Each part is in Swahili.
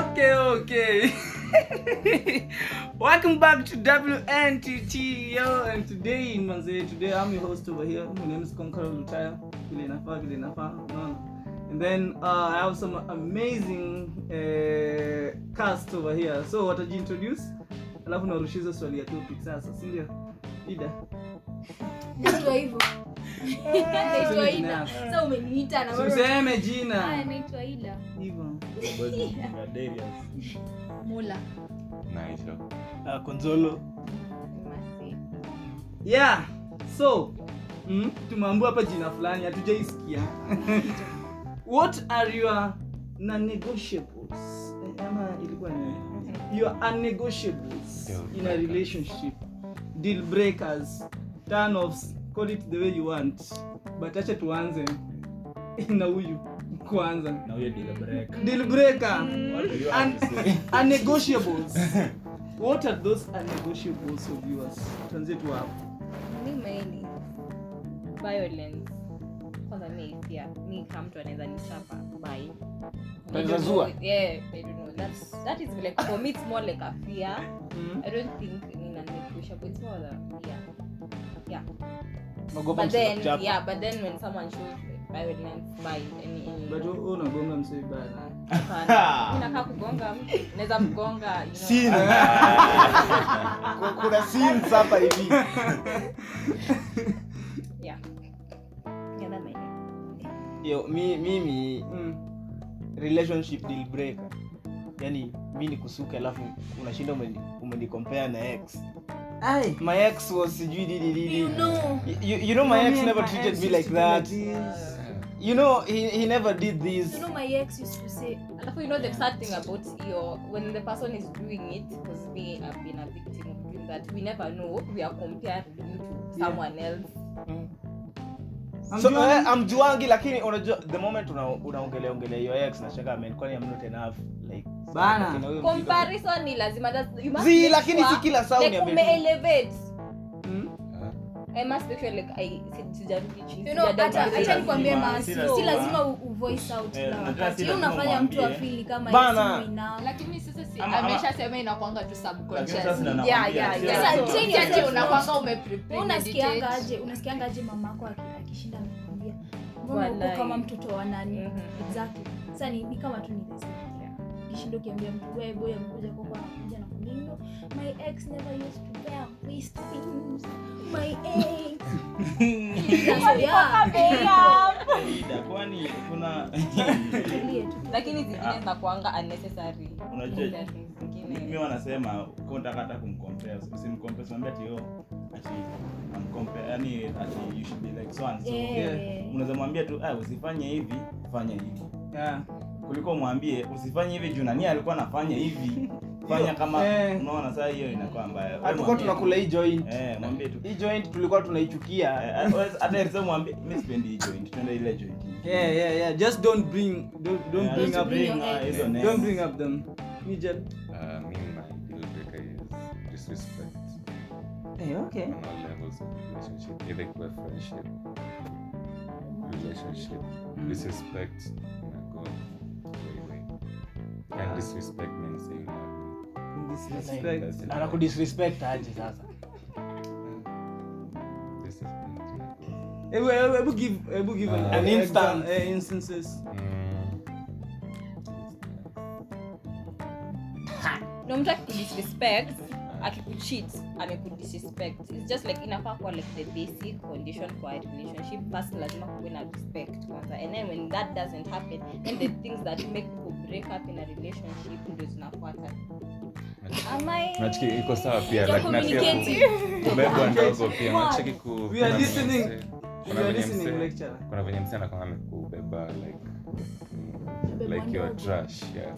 Okay, okay. Welcome back to WNTT, yo, and today, manze, today I'm your host over here. My name is Konkara Lutaya. Vile. And then uh, I have some amazing uh, cast over here. So watajiintroduce, alafu narushiza swali ya topic sasa, si? Ida. Naitwa hivyo naitwa Tuseme jina ila yako. sa umeniita na bado- Tuseme Haya, naitwa ila Hivyo. mula Naitwa. konzolo Yeah. So, mm, tumeambiwa hapa jina fulani hatujaisikia. What are your non-negotiables? Eh, Ama ilikuwa ni your unnegotiables in a relationship. Deal breakers, turn offs, call it the way you want. But acha tuanze na huyu kwanza. na huyo deal breaker. Deal breaker. To say? unnegotiables. What are those unnegotiables of yours? Tuanze tu hapo. mi mainly violence kwanza mi pia mi kama mtu anaweza nichapa by Unaweza zua? yeah I don't know that's that is like for me it's more like a fear Mm. I don't think nina negotiable it's more the yeah unagonga kugonga mtu? Naweza mgonga kuna scenes hapa hivi. Yeah. Yeah that might yo mi, mimi Mm. relationship deal breaker. Yani mi ni kusuka alafu unashinda umeni- umenikompare na ex Ai. my ex was sijui didi didi You know. you, you know my Me ex and never treated ex me like that this. you know he, he never did this You know my ex used to say alafu you know the sad thing about your when the person is doing it because me i've been a victim of doing that we never know we are comparing you to Yeah. someone else mm. So Amjuangi? eh, amjuangi lakini unajua the moment una- unaongelea ongelea your ex nashaka man kwani I'm not enough like Bana. comparison ni lazima that's, you must Zi, make lakini sure, si kila saa like uniambie ume elevate Mm. i must make sure like i si- sijarudi chini you know sija hata downgrade. acha nikwambie lazima, mas si si lazima. lazima u- u voice out Eh, kila unajua wakati hiyo lazima unafanya mtu umwambie. afili kama Bana. yes, we now. lakini sasa si Ama- ama- ameshasema inakwanga tu Lakini sasa ndio nakwambia, yeah, sio yeah. Unakwanga Wewe aki- akishinda amekwambia mbona uko kama mtoto wa nani? Mhm. exactly. Sasa ni, ni kama tu ni the same kishindo ukiambia mtu wewe boy amekuja kwako anakuja na kwambia my ex never used to wear waist things. My ex. Kwani kuna lakini zingine zinakuanga unnecessary. Unajua- mimi wanasema kama unataka hata usimwambie ati yo ati uncompare yani ati you should be like so and so Yeah. unaweza mwambia tu ah usifanye hivi fanya hivi Yeah. kuliko mwambie usifanye hivi juu nani alikuwa anafanya hivi fanya kama Eh. unaona saa hiyo inakuwa mbaya hatukuwa tunakula hii joint eh mwambie tu hii joint tulikuwa tunaichukia Eh, hata- Elsa mwambie mimi sipendi hii joint twende ile joint Yeah, yeah, yeah. Just don't bring don't, don't Yeah, bring up bring uh, don't bring up them. Mijel. Uh, me, my deal breaker is disrespect Hey, okay. on all levels of relationship, either kwa friendship, relationship, disrespect, na go way, way. And disrespect. Means saying that Disrespect. That's it. anakudisrespect aje sasa disrespect, na go. Ebu, ebu, ebu give, ebu give Uh, An instance. uh, instances. Mm, no mtu akikudisrespect akikucheat amekudisrespect. Its just like inafaa kuwa like the basic condition for a relationship. First lazima kuwe na respect kwanza. And then when that doesn't happen then the things that make people break up in a relationship ndio zinafuata. Nachiki iko sawa pia lakini pia kubebwa ndogo pia. Nachiki ku kuna venye listening. mse- We kuna are venye listening, mse- lecturer. kuna venye mse anakwanga amekubeba like like your trash yeah. Yeah.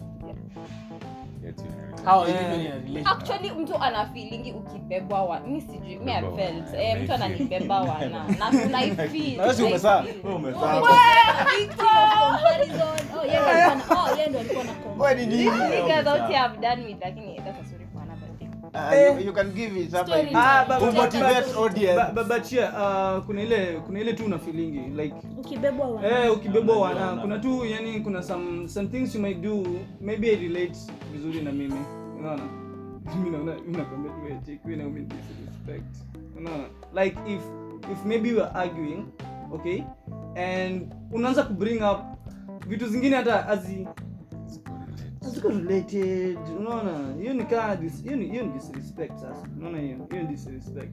Actually mtu ana filingi ukibebwa wa mi sijui mi afelt eh, mtu ananibeba wana na naifeel Uh, Eh. you, you can give it hapa hivi. Ah, but- motivate but- audience. but- but- but yeah, uh, kuna ile kuna ile tu una feelingi like ukibebwa wana eh ukibebwa wana kuna tu yani kuna some some things you might do maybe I relate vizuri na mimi unaona mimi naona mimi nakwambia tu wewe check wewe na umi disrespect unaona like if if maybe we are arguing okay and unaanza ku bring up vitu zingine hata azi haziko related unaona? Hiyo ni kaa hiyo ni hiyo ni disrespect sasa. Unaona hiyo? Hiyo ni disrespect.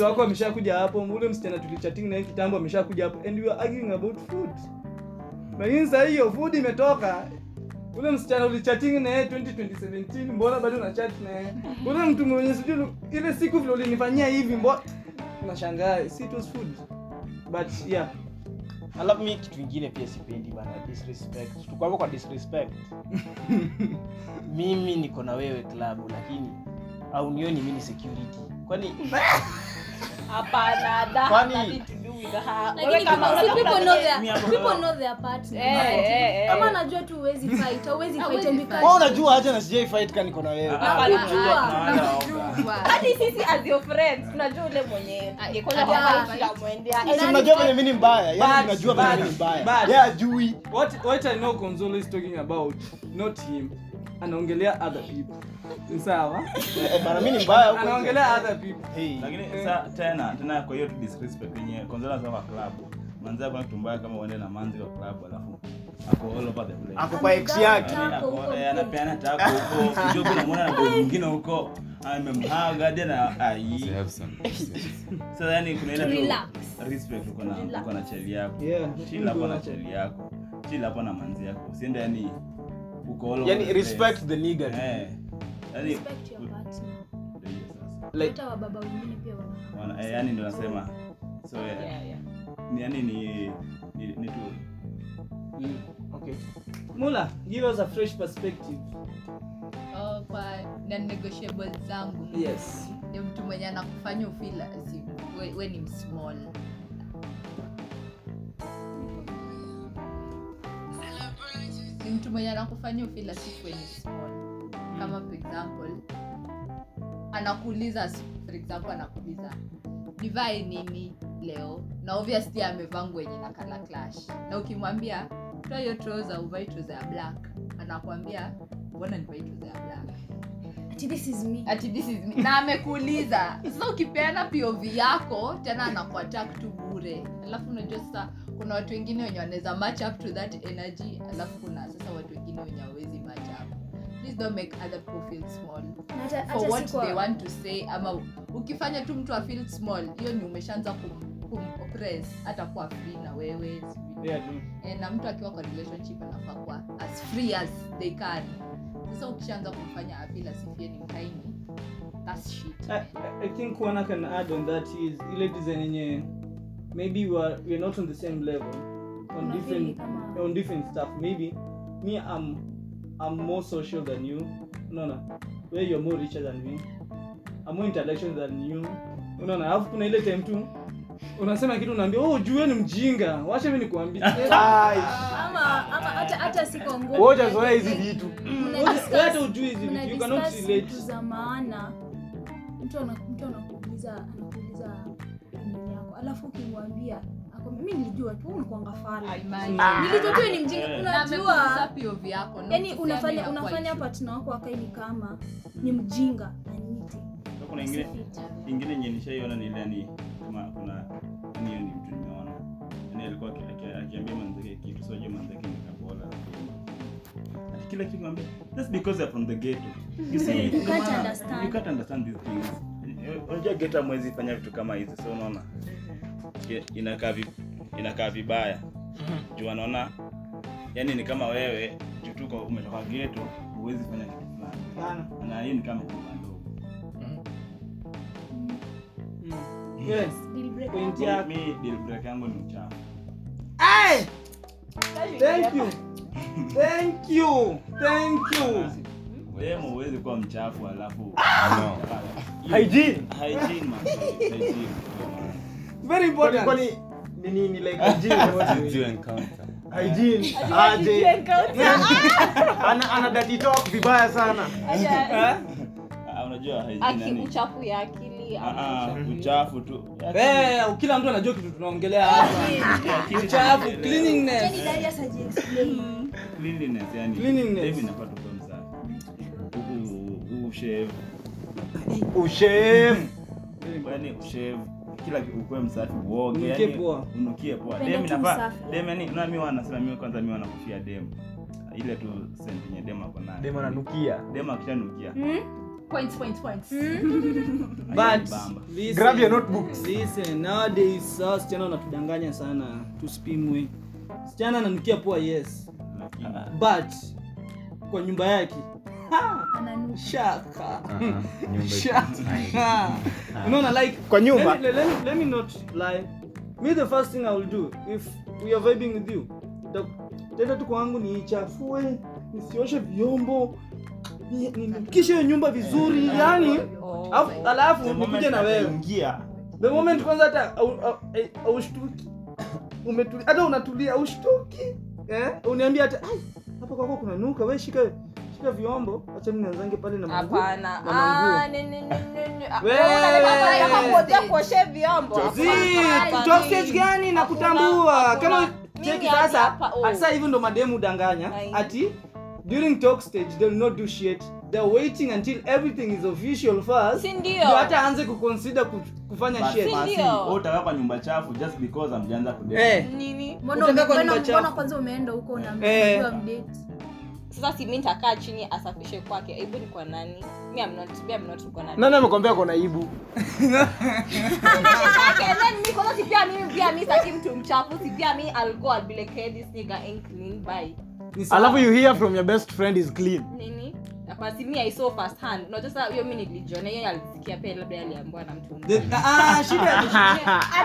Wako ameshakuja hapo ule msichana tulichatting naye kitambo ameshakuja hapo and we are arguing about food. Lakini saa hiyo food imetoka. Ule msichana ulichatting naye 2017 mbona bado una chat naye? Ule mtu mwenye sijui ile siku vile ulinifanyia hivi mbona nashangaa it was food. But yeah alafu mi kitu ingine pia sipendi bana disrespect. Kwa disrespect. Mimi niko na wewe klabu lakini au nioni mi ni security. Kwani hapana Kwani- kama tu fight fight and unajua acha na sijai fight kani niko na wewe. Hadi sisi as your friends tunajua ule mwenye angekuwa Yeah. tunamwendea Nani Si mnajua fight? ni mbaya. Yani mnajua venye ni mbaya. yeye ajui what what i know Konzolo is talking about not him anaongelea other people. Ni sawa? Eh, bana mi ni mbaya huko. Anaongelea other people. Hey. lakini sasa tena tena kwa hiyo disrespect yenye kwanza lazima kwa club. Manzi kwa kitu mbaya kama uende na manzi kwa club alafu ako all over the place. Ako kwa ex yake. Anapeana Tako huko. Eh, kuna unamwona na boy mwingine huko. Amemhaga hadi na ai. They have some sasa yani kuna ile respect uko na uko na chali yako. Yeah. Chill hapo na chali yako. Chila hapo na manzi yako. Usiende yani uko all yani respect the nigga eh. Yani Respect your partner. like hata wababa wengine pia wana Wana- eh, yani ndio nasema. So eh, Yeah, yeah. ni yani ni ni, ni tu. Mm, okay. Mula give us a fresh perspective. Oh, kwa na negotiable zangu. Yes. Ni mtu mwenye anakufanya ufila si, we, we ni msmall mtu mwenye anakufanya ufila siku we ni small kama for example anakuuliza for example anakuuliza nivae nini leo? Na obviously amevaa nguo yenye nakala clash. Na ukimwambia toa hiyo trouser uvai trouser ya black anakuambia mbona nivai trouser ya black? Ati this is me. Ati this is me. na amekuuliza. Sasa ukipeana pov yako tena anakuatak tu bure. Alafu unajua sasa kuna watu wengine wenye wanaweza match up to that energy alafu kuna wenye hawezi match up please don't make other people feel small. Na for what si they want to say ama ukifanya tu mtu afeel small hiyo ni umeshaanza kum, kum hata kuwa free na wewe yeah. Eh, na mtu akiwa kwa relationship anafaa kuwa as free as they can. Sasa ukishaanza kumfanya afil asifie ni mkaini that's shit I, I- I think one I can add on that is ile design yenye maybe we are, we are not on the same level on different on different stuff. Maybe me I'm I'm more social than you. Unaona where you're more richer than me. I'm more intellectual than you. Unaona alafu kuna ile time tu unasema kitu unaambia oh juu ni mjinga. Wacha mimi nikuambie. Ama ama hata hata siko ngumu nguo wote zoea hizi vitu. Wewe hata ujui hizi vitu you cannot relate. za maana. Mtu anakuuliza anakuuliza alafu ukimwambia akwambia, mi nilijua tu unakuanga fala. Nilijua tu ni mjinga. Unajua? yani unafanya unafanya partner wako akaini kama ni mjinga anite kuna ingine ingine yenye nishaiona ni ile kama kuna hiyo ni mtu nimeona. Yani alikuwa aki- aki- akiambia manzake kitu sio je manzake ni kabola. Kila kitu mwambie that's because you're from the ghetto. You see You can't understand. you can't understand these things. Unajua ghetto mwezi fanya vitu kama hizi so unaona inakaa vi, inakaa vibaya. Juu anaona yani ni kama wewe juu tuko umetoka geto huwezi fanya kitu fulani. Na hii ni kama kitu ndogo. Mm. yes. Mi deal break yangu ni uchafu. Hey! Thank you. Thank you. Thank you. wewe huwezi kuwa mchafu alafu hygiene. Hygiene man. Hygiene Very important. kwani ni nini like hygiene? What you encounter? hygiene. Aje encounter. ana ana dirty talk vibaya sana. Acha- Ah, unajua hygiene uchafu ya akili ama Ah, ah, uchafu- tu. Eh, kila mtu anajua kitu tunaongelea hapa. Uchafu cleanliness. Cleanliness yani. Cleanliness. Msafi yani ushave kila ukuwe msafi uoge yani unukie poa. Upende dem tu inafaa usafi. dem yani na mimi wanasema mimi kwanza mimi wanakufia dem ile tu scent yenye dem ako nayo. Dem ananukia. Dem akishanukia. Points, points, points. but listen, Grab your notebooks. listen nowadays sawa wasichana wanatudanganya sana tusipimwe msichana ananukia poa yes. But kwa nyumba yake. Shaka. Nyumba shaka. unaona like Kwa nyumba? let me, let, me, let me not lie. Me the first thing i will do if we are vibing with you tenda tu kwangu niichafue nisioshe vyombo ni- hiyo nyumba vizuri yani Oh. alafu- nikuje na wewe. the moment kwanza hata au- au- eh, aushtuki. Umetulia hata unatulia aushtuki. Eh uniambia hata hapa kwako kuna nuka wewe shika shika vyombo acha mimi nianzange pale na manguo hapana Ah, ni- ni- ni- Ah, Wewe. kuoshea vyombo stage gani na kutambua kama cheki sasa. sasa oh. hivi ndo mademu danganya ati during talk stage they'll not do shit they're waiting until everything is official first ndio? hata aanze kuconsider kufanya shit basi, utakaa kwa nyumba chafu just because amjaanza kudate. eh nini Mbona mbona- kwanza umeenda huko na Eh. mdate? Sasa mi nitakaa chini asafishe kwake. Aibu ni kwa nani? Mi am not mi am not kwa nani? Nani amekwambia kona ibu then mi kwanza si pia mimi pia mi sitaki mtu mchafu si pia mi I'll go I'll be like hey this nigga ain't clean bye. Alafu you hear from your best friend is clean. Nini? Na kwa si mi I saw first hand. Unajua sasa hiyo mi nilijiona yeye alisikia pia labda aliambiwa na mtu The- ah, shida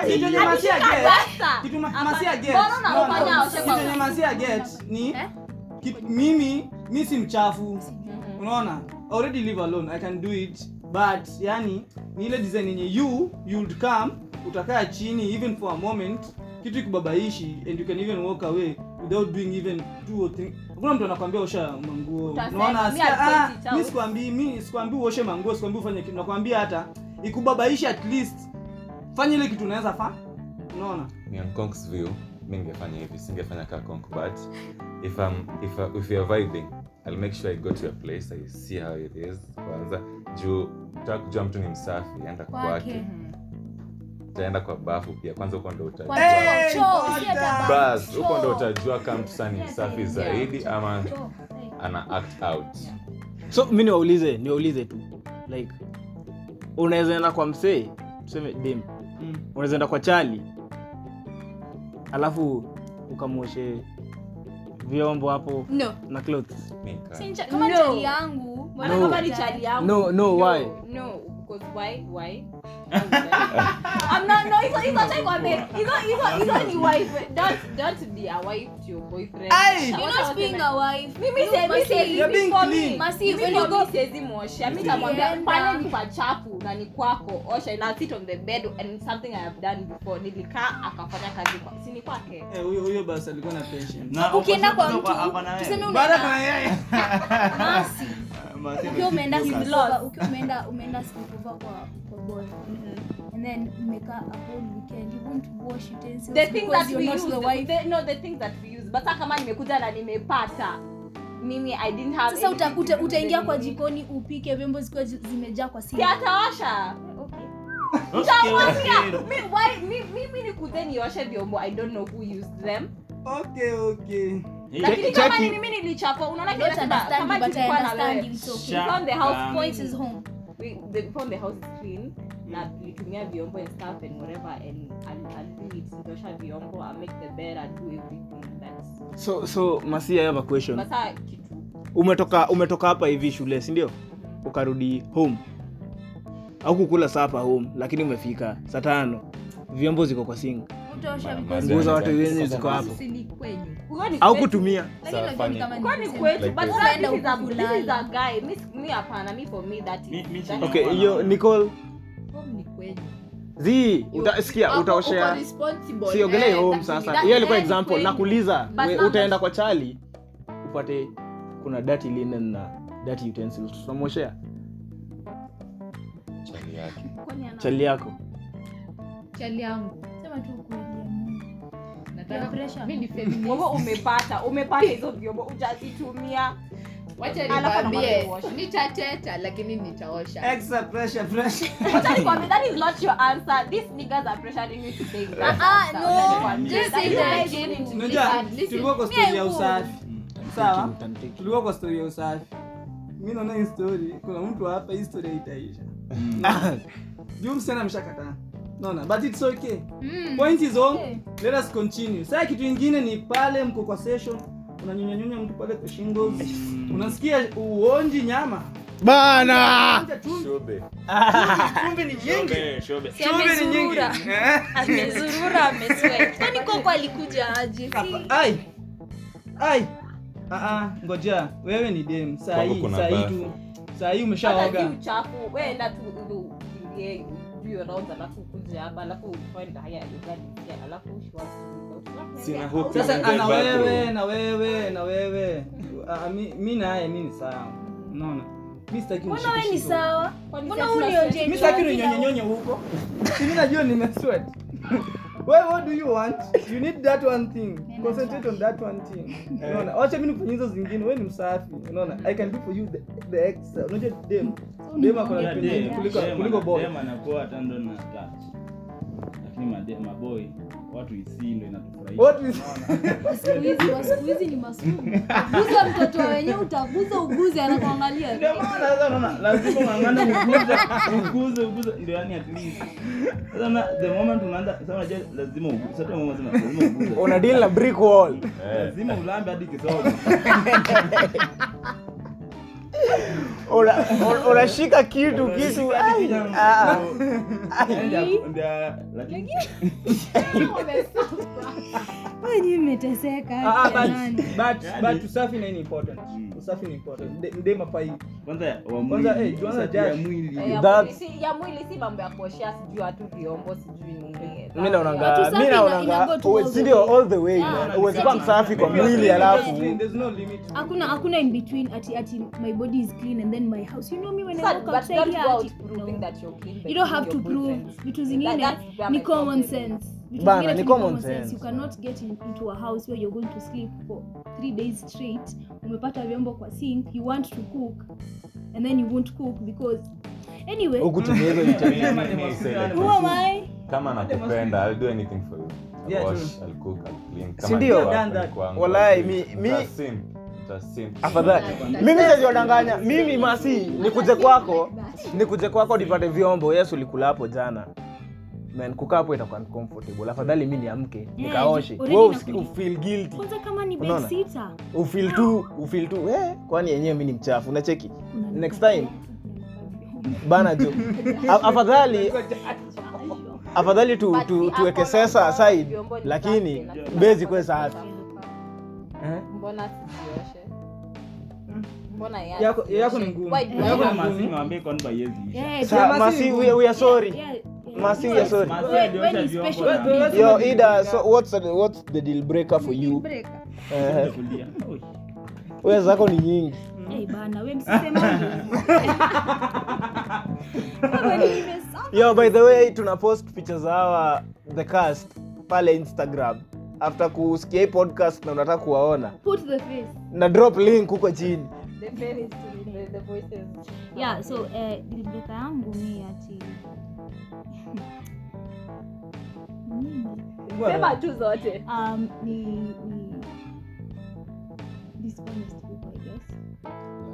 Kitu yenye Masia get- kitu Masia get- Mbona no, unafanya no, oshe kitu kwa- Masia get. Ni? Eh? Mimi mi si mchafu. Unaona? Already live alone. I can do it. But yani ni ile design yenye you you come utakaa chini even for a moment. Kitu ikubabaishi and you can even walk away without doing even two or three. Kuna mtu anakwambia osha manguo. Unaona mi sikia, I'll ah, sikwambii sikwambii uoshe manguo sikwambii ufanye kitu. Nakwambia hata ikubabaishi at least fanya ile kitu unaweza fa. Unaona? Ni view mi ningefanya hivi singefanya ka Konk but if I'm, if, I- if you're vibing I'll make sure I go to your place I see how it is kwanza juu taka kujua mtu ni msafi enda Kwake. taenda utaenda kwa bafu pia kwanza huko ndo utajua. Huko ndo utajua kama mtu sani ni msafi zaidi ama ana act out. So mi niwaulize niwaulize tu. Like unaweza enda kwa msee tuseme dem Mm. unaweza enda kwa chali alafu ukamwoshe vyombo hapo No. na clothes Mi kaa. Si ncha- kama No. chali yangu Mbona No. No, no, why? no because why why I'm not no hizo hizo take not. it not. hizo not your wife don't don't be a wife to your boyfriend Aye. You're not being a wife. mimi say mimi say You're being for clean. me Must when you go- me siwezi mwosha mimi nitamwambia Ukienda. pale ni pachafu na ni kwako osha na sit on the bed and something I have done before nilikaa akafanya kazi kwa sini kwake Eh, huyo huyo basi alikuwa na pension. Na ukienda kwa mtu tuseme kuna yeye masi Masi ukiwa umeenda ukiwa umeenda umeenda sleepover kwa boy. And then make a whole weekend. You won't wash utensils the thing that you're we not use the wife. the, no the thing that we use. But kama nimekuja na nimepata mimi i didn't have sasa uta, uta, utaingia kwa jikoni upike vyombo zikiwa zimejaa kwa sisi sink okay. Mi- why- mi- mimi nikuje nioshe vyombo i don't know who used them. Okay okay. Lakini kama ni mimi nilichapa unaona kile kama tulikuwa na wewe, found the house point is home We- the- we found the house is clean na tulitumia vyombo and stuff and whatever and I'll, I'll do it. Nitosha vyombo I'll make the bed I'll do everything. That's so so masi i have a question. Basa kitu. Umetoka umetoka hapa hivi shule si ndio ukarudi home. Au kukula sapa home lakini umefika. Saa tano. Vyombo ziko kwa sink utaosha nguo za watu wenyu wenye ziko hapo. au kutumia. Okay hiyo nicole. Home ni kwenyu zi utasikia utaoshea. siogelei Eh, home sasa. hiyo ilikuwa example. nakuuliza utaenda kwa chali upate kuna dati linen na dati utensils. Tutamwoshea? Chali yako. Chali yangu. Sema tu. wewe umepata umepata hizo vyombo nitateta lakini tulikuwa kwa story ya usafi. Sawa? Tulikuwa kwa story ya usafi. Mi naona hii stori kuna mtu hapa hii stori haitaisha. Juu msichana naona but it's okay. Mm. point is on Okay. let us continue. Saa kitu ingine ni pale mko kwa session unanyonyanyunya mtu pale kwa shingles. unasikia uonji nyama? Bana! Shobe. ni nyingi. Shobe, shobe. Ni nyingi. amezurura. Kwani koko alikuja aje? Ai! Ai! Ah, ah, ngoja. Wewe ni dem. Kwangu hii tu hii Hata umeshaoga uchafu tu do your alafu ukuje hapa alafu find haya ugali alafu she wants to go out. Sina hope sasa wewe na wewe na wewe Ah, mi- mi naye mi ni sawa unaona mbona we ni sawa mbona unionje mi sitaki uninyonyonyonye huko simi najua nimesweat Well, what do you want? You need that one thing. Concentrate on that one thing. Unaona? Wacha mimi nifanye hizo zingine. Wewe ni msafi. Unaona? I can do for you the, the extra. Unajua dem. Dem ako na Kuna dem, kuliko kuliko boy. dem anakuwa hata ndo na touch. Lakini made- maboy watu isii ndo inatufurahisha. What is siku hizi siku hizi ni masumu guza mtoto wenyewe utaguza uguzi anakuangalia Ndio maana sasa unaona lazima ung'ang'ane uguze uguze uguze ndio yani at least. Sasa na the moment unaanza sasa unajua lazima uguze. Sasa mama sema lazima uguze. una deal na brick wall Lazima ulambe hadi kisogo. Una- una- unashika kitu kitu. ah. Ah, ah, usafi na ni important. Usafi ni important. De- Dem kwanza Kwanza, mwili, eh, kwanza ya mwili. Ya mwili si- ya mwili si mambo ya kuoshea sijui watu viombo sijui nini mi naonanga Watu mi naonanga ina go to uwe- all the ndio way. all the way Yeah. man. uwezi kuwa msafi kwa mwili alafu. There's no limit. hakuna hakuna in between ati ati my body is clean and then my house you know me when I walk outside here ati proving that you're clean you don't have to prove vitu zingine ni common sense Bana, ni common sense. you cannot get into a house where you're going to sleep for three days straight umepata vyombo kwa sink you want to cook and then you won't cook because anyway. Huku kama nakupenda i'll do anything for you. I'll Yeah, wash true. i'll cook i'll clean. Si kama ndio? niko Done that. niko wangu, Walai, I'll do mi- it. mi- Nitasim, nitasim. afadhali. Mimi sijiodanganya mimi masi nikuje kwako nikuje kwako nipate vyombo. Yesu ulikula hapo jana. Man kukaa hapo itakuwa uncomfortable. Afadhali mi niamke nikaoshe. already wewe nakuja. usi- ufeel guilty. Kwanza kama ni Unaona? bedsitter. Ufeel tu ufeel tu. Eh, kwani yenyewe mi ni mchafu. Unacheki? Next time bana jo afadhali afadhali tu, tu, tuweke sesa aside lakini bezi kwe safi. Yako- yako ni ngumu. Yako ni masi we, we are sorry. yeah, yeah. masi sorry. yo ida so what's the, what's the deal breaker for you? eh, wewe zako ni nyingi Bana we msisema yo by the way tuna post picha za hawa the cast pale instagram. After kusikia hii podcast na unataka kuwaona. Put the face. Na drop link huko chini. The face the- the voices. yeah so eh, dilibeka yangu mi ati sema tu zote. Um, ni, ni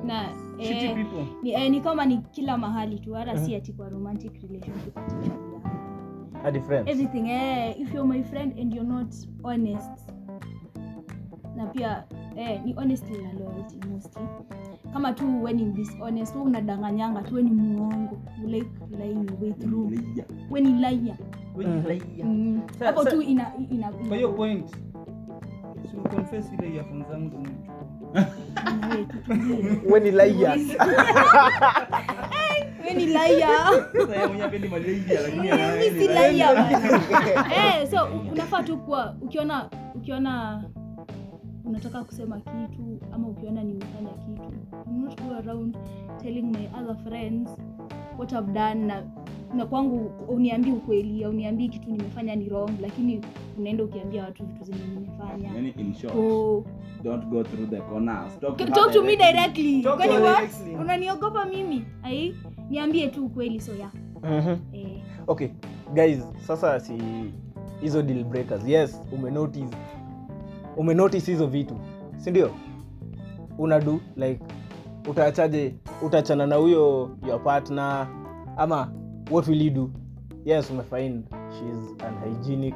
na eh, ni, eh, ni kama ni kila mahali tu hata si ati kwa romantic relationship hadi friends. Everything eh, if you're my friend and you're not honest. Na pia eh, ni honesty na loyalty mostly. Kama tu we ni dishonest we unadanganyanga tu we ni muongo. You like lying way through we ni liar Mm. Hapo tu ina ina kwa hiyo point si confess ile ya zangu ndo nimechukua. ina- we ni laia we ni si eh, so unafaa tu kuwa ukiona ukiona unataka kusema kitu ama ukiona nimefanya kitu I'm not go around telling my other friends what I've done na na kwangu uniambii ukweli au uniambii kitu nimefanya ni wrong lakini unaenda ukiambia watu vitu zenye nimefanya. Yaani in short, oh. don't go through the corners. Talk talk to me directly. directly. Kwani what? unaniogopa mimi? Ai niambie tu ukweli so ya Mhm. eh. okay guys sasa si hizo deal breakers. Yes umenotice umenotice hizo vitu. Si ndio? Unadu like utaachaje? Utaachana na huyo your partner ama what will you do? Yes umefind shes unhygienic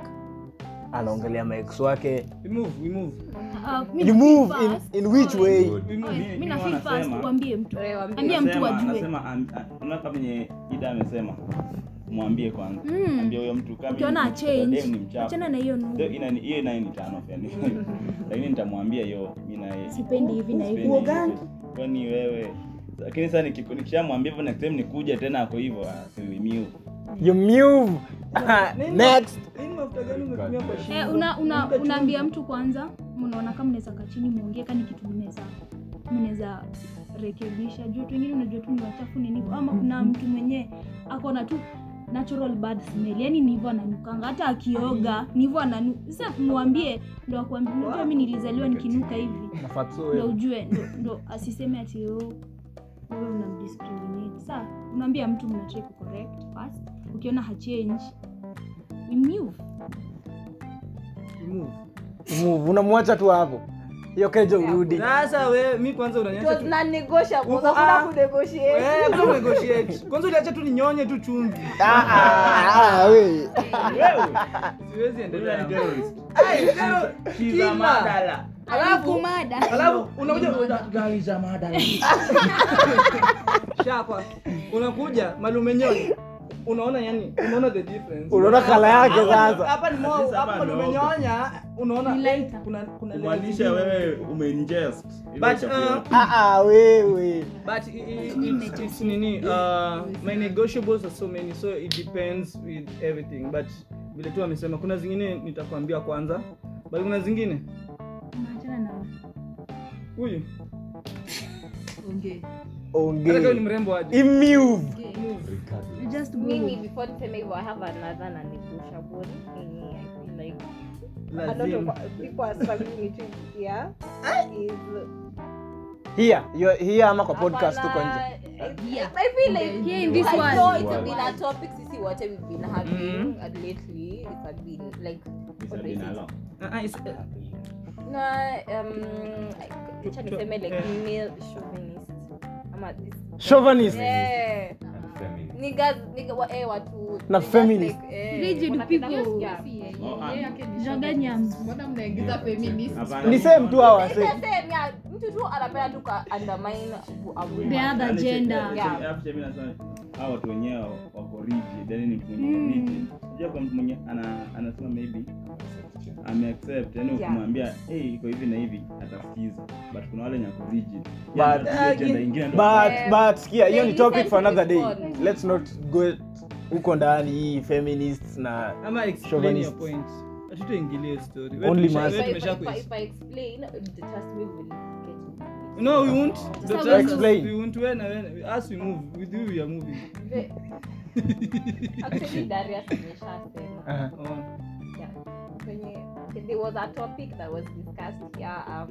anaongelea maex wake. We move, we move. Uh, you move in, in which way? Good. We move. Oe, Mi- mi mi na feel wanasema- fast uambie mtu. Wewe waambie. ambia mtu. Anasema- ajue. Anasema, am- a- unaona kama venye ida amesema mwambie kwanza. Mm. ambia huyo mtu kama achana na hiyo hiyo nayo ni lakini nitamwambia hiyo mi naye sipendi hivi na hivi. kwani wewe lakini sasa nikishamwambia hivyo next time nikuja tena ako hivyo ah, you move next. Kwa shingo? eh, una, una, unaambia mtu kwanza mnaona kama mnaweza kachini muongee kani kitu mnaweza mnaweza rekebisha. Juu wengine unajua tu ni wachafu nini ama kuna mtu mwenyewe akona tu natural bad smell. Yani nivo ananukanga hata akioga nivo ananu sasa mwambie ndo akuambia mi nilizaliwa nikinuka hivi. Ndo wewe. ujue ndo, ndo asiseme ati "Oh, wewe unamdiscriminate sa unaambia mtu mnatrai kucorrect first. Ukiona hachange remove remove We move. unamwacha tu hapo. Hiyo kejo urudi. sasa wewe mi kwanza ah. kwanza uliacha tu ninyonye tu chumvi. Ah, ah, ah, siwezi endelea Alafu- mada. alafu unakuja gari za mada. shapa unakuja malumenyonya unaona yani unaona the difference. Unaona kala yake sasa. hapa ni mo- hapa ni malumenyonya unaona Ni kuna kuna kumaanisha wewe umeingest But, uh, Ah, ah, wewe. but it's nini uh, my negotiables are so many so it depends with everything. But vile tu amesema kuna zingine nitakwambia kwanza but kuna zingine unaachana na huyu. Ongea. hata ni mrembo aje imove just move. mimi before niseme hivyo i have another na negotiable yenye i feel like a lot of people are struggling to hear is here. You- here ama kwa podcast tuko nje? Hapana, I- I feel like Here in this I one. know it's been a topic sisi wote we've been having lately. It's been like It's what a do I been say? alone. It's- eh, na um acha niseme like male chauvinist ama this chauvinist yeah niggas nigga wa eh watu Na feminist. like, eh, Rigid people. kusikia. Yeye yake ni Jaganyam. chauvinist. Mbona mnaingiza feminist? Hapana. ni same tu hawa It's the wase same, yeah. mtu tu anapenda tu ka undermine. The other gender. Yeah. che- hapo che- mimi nasema, hawa watu wenyewe wako rigid yani ni mtu mwenye Mm. rigid unajua kwa mtu mwenye anasema maybe ameaccept yani Yeah. ukimwambia hey iko hivi na hivi atasikiza but kuna wale nyako But- hiyo sikia ni topic for another day. let's not go huko ndani hii feminists na ama explain your point. Hatutaingilia story. Only Wewe If I- tumesha- if I- tumesha if I- if I explain, trust me will no we won't. The we explain. we won't. When when as we move with you we are moving. Actually, Darius. Aha. oh. Kwenye- there was a topic that was discussed here um,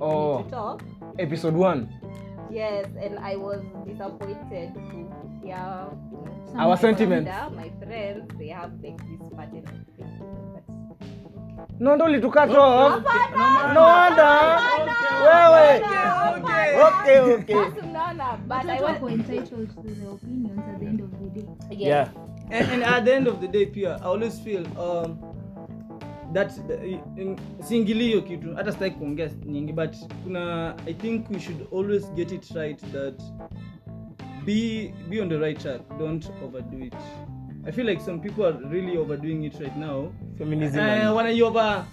on oh. to talk. episode 1 Yes, and I was disappointed to hear Some Our my sentiments. sister, my friends, they have like this pattern of thinking. No ndo ulitukat no wonder wewe okay okay but I watu want wako entitled to the opinions at the end of the day. Yeah, yeah and, and at the end of the day pia i always feel um, that in- siingilii hiyo kitu hata sitaki kuongea nyingi but kuna i think we should always get it right that be be on the right track don't overdo it. I feel like some people are really overdoing it right now. Feminism Eh, and- wanaiova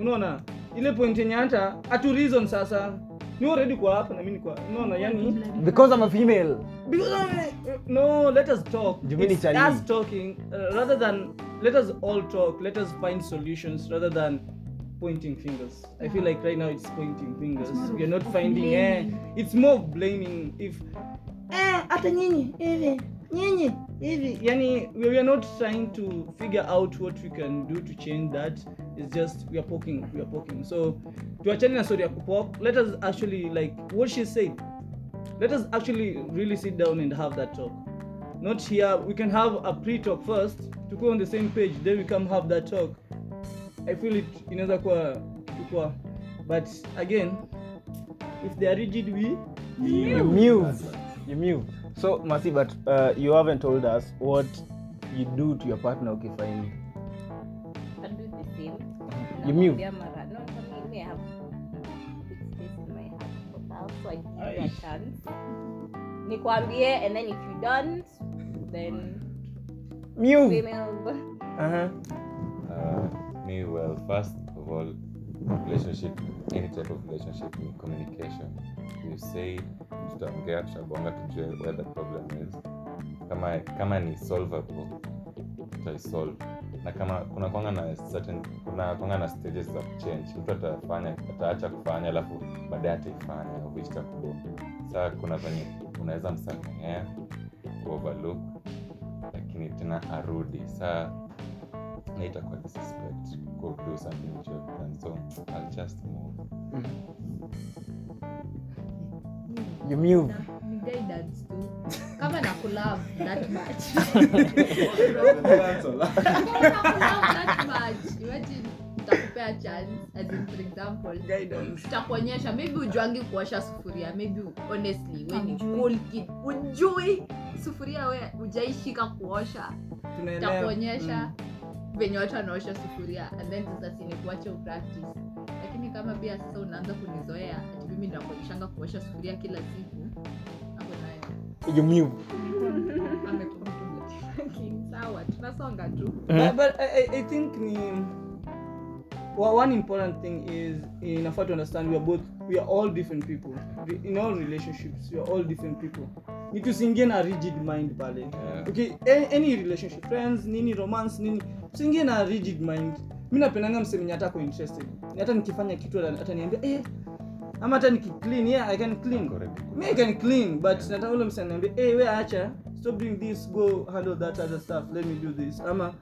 unaona? Ile point yenye hata hatu reason sasa ni already kwa hapa na mimi kwa unaona yani because i'm a female. Because I, no let us talk. You it's us talking uh, rather than let us all talk let us find solutions rather than pointing fingers. I feel like right now it's pointing fingers. We are not finding eh, it's more blaming if eh hata nyinyi hivi nyinyi hivi. Yani we are not trying to figure out what we can do to change that it's just we are poking we are poking. So tuachane na story ya kupok let us actually like what she said let us actually really sit down and have that talk. Not here we can have a pre-talk first to go on the same page then we come have that talk. I feel it inaweza kuwa kitu but again if they are rigid we you move you move so masi but uh, you haven't told us what you do to your partner ukifind You mute. No for me, me I have big space in my heart for that, so I give you a chance. Nikwambie and then if you don't then move female uh-huh. Uh, me, well, first of all, relationship, any type of relationship in communication. You say, tutaongea, tutabonga, tujue where the problem is. Kama, kama ni solvable, tutaisolve. Na kama kuna kwanga na certain, kuna kwanga na stages za kuchange Mtu atafanya, ataacha kufanya, alafu baadaye ataifanya, which takubo. Saa kuna venye unaweza msamehea, kuoverlook lakini tena arudi. Saa na itakuwa disrespect go do something which you have done so i'll just move. You move. Guidance tu kama nakulove that much. Kama nakulove that much imagine chance as in for example tutakuonyesha maybe ujuangi kuosha sufuria maybe honestly we ni cool kid. Ujui sufuria we ujaishika kuosha. Tunaelewa. Takuonyesha venye watu wanaosha sufuria and then sasa sinikuache upractice. Lakini kama pia sasa unaanza kunizoea ati mimi ndakuonyeshanga kuosha sufuria kila siku hapo nayo sawa tunasonga tu. But, but I- I think ni well, one important thing is inafaa to understand we are both we are all different people. In all relationships we are all different people. Ni tusiingie na rigid mind pale. Yeah. okay any, relationship friends nini romance nini tusiingie na rigid mind. Mi napendanga msemenye hata ko interested. Hata nikifanya kitu ataniambia eh ama hata nikiclean yeah i can clean. Me i can clean but nataka ule msee ananiambia hey, we acha stop doing this go handle that other stuff let me do this. Ama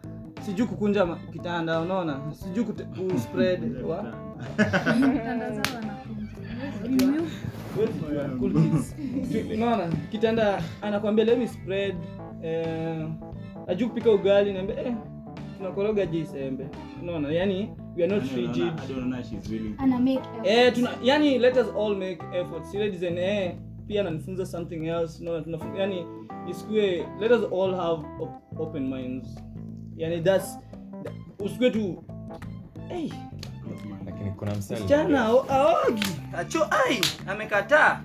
sijui kukunja kitanda unaona? Sijui kuspread unaona? Kitanda anakwambia let me spread eh, ajuu kupika ugali naambia eh, tunakoroga jisembe, unaona? Yani we are not rigid eh tuna yani let us all make efforts ile design eh pia ananifunza something else. No tunafunza yani isikue let us all have op open minds yani that's that- usikue tu hey, lakini kuna msichana aogi. Acho ai amekataa.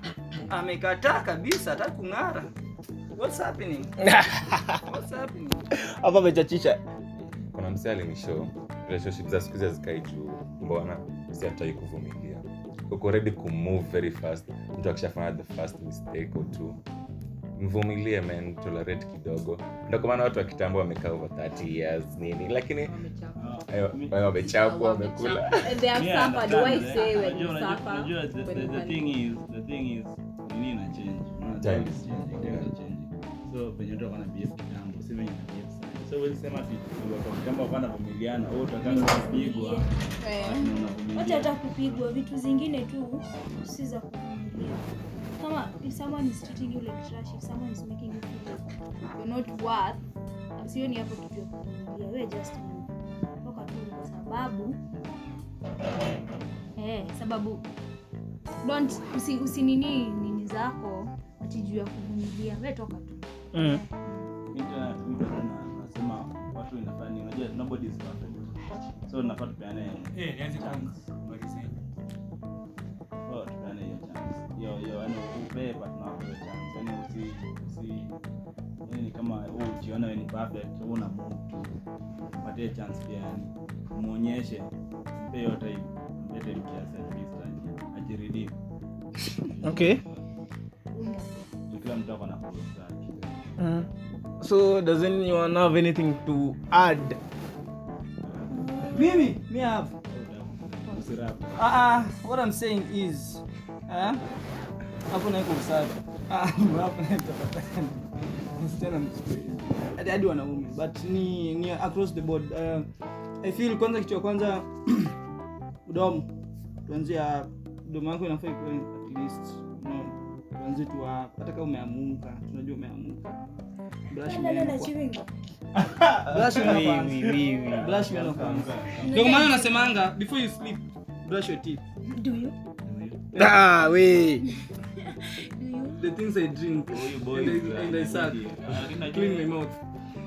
Amekataa kabisa hata kung'ara. What's happening? What's happening? Hapa amechachisha kuna msee alinisho relationship za siku hizi hazikai juu. Mbona? Si hatai kuvumilia. Uko ready kumove very fast. Mtu akishafanya the first mistake or two mvumilie men tolerate kidogo. Ndo kwa maana watu wa kitambo wamekaa over 30 years nini. Lakini wamechapwa. wamekula. So venye watu wana behave kitambo si venye wana behave sasa so huwezi sema kitambo hapana vumiliana wewe utakaa kupigwa. wacha hata kupigwa vitu zingine tu si za kuvumilia kama if someone is treating you like trash if someone is making you feel like you're not worth sioni hapo kitu ya kuvumilia we just toka tu kwa sababu eh, sababu don't usi, usinini nini zako ati juu ya kuvumilia we toka tu. Mm. Nasema watu inafanya unajua nobody is perfect. So nafaa tupeane nianze Well, hiyo hiyo yani wako hiyo chance yani usi usi yani ni kama wewe ujiona wewe ni perfect una move patie chance pia yani muonyeshe mpe hiyo time mpe time kiasi at least yani ajiredeem okay. Kila mtu ako na zake. Mm. so does anyone have anything to add? Mimi? Me have. Uh, what i'm saying is hapo naiko usafi Ah, hapo. Msichana hadi wanaume. But ni ni across the board. Uh, i feel kwanza kitu ya kwanza mdomo tuanzia mdomo wako inafaa ikuwe at least no tuanzie tu hapa. Hata kama umeamuka tunajua umeamuka. Brush ndio maana nasemanga before you sleep brush your teeth. Do you? Ah, we the things i drink Huyu boy and I, uh, and I suck clean my mouth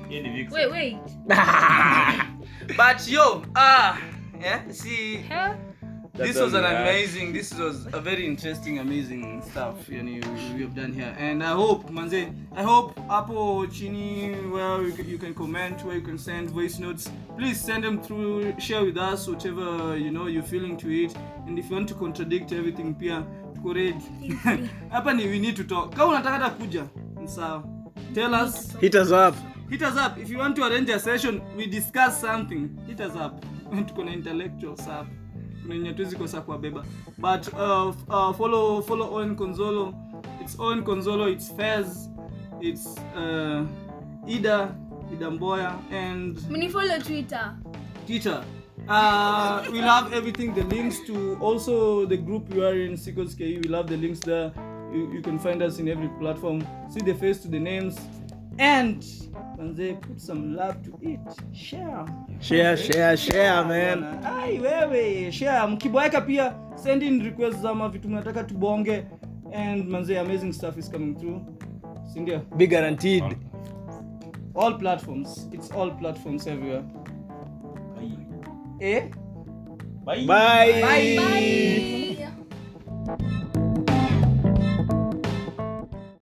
Yeye ni Vixen. Wait, wait. but yo ah yeah see Huh? That's this was an we amazing this was a very interesting amazing stuff you know we have done here. And i hope manze i hope hapo chini where you can, you can comment where you can send voice notes. Please send them through share with us whatever you know you're feeling to it. And if you want to contradict everything pia tuko ready. Hapa ni we need to talk. Kama unataka hata kuja sawa. Tell us. Hit us up. Hit us up. If you want to arrange a session we discuss something. Hit us up. Tuko na intellectual sap kuna hatuwezi kosa kuwabeba but uh, uh, follow follow on consolo it's on consolo it's fez it's uh, ida ida mboya and Mnifollow Twitter. Twitter. Uh, we'll have everything, the links to also the group you are in, Sequels KE. We'll have the links there. You, you can find us in every platform. See the face to the names. And manze, put some love to it. Share. share share share man Ai wewe, share. Mkiboeka pia send in requests za mavitu mnataka tubonge. And manze, amazing stuff is coming through. Sindio? be guaranteed All platforms. It's all platforms everywhere. Bye. Eh? Bye. bye Bye.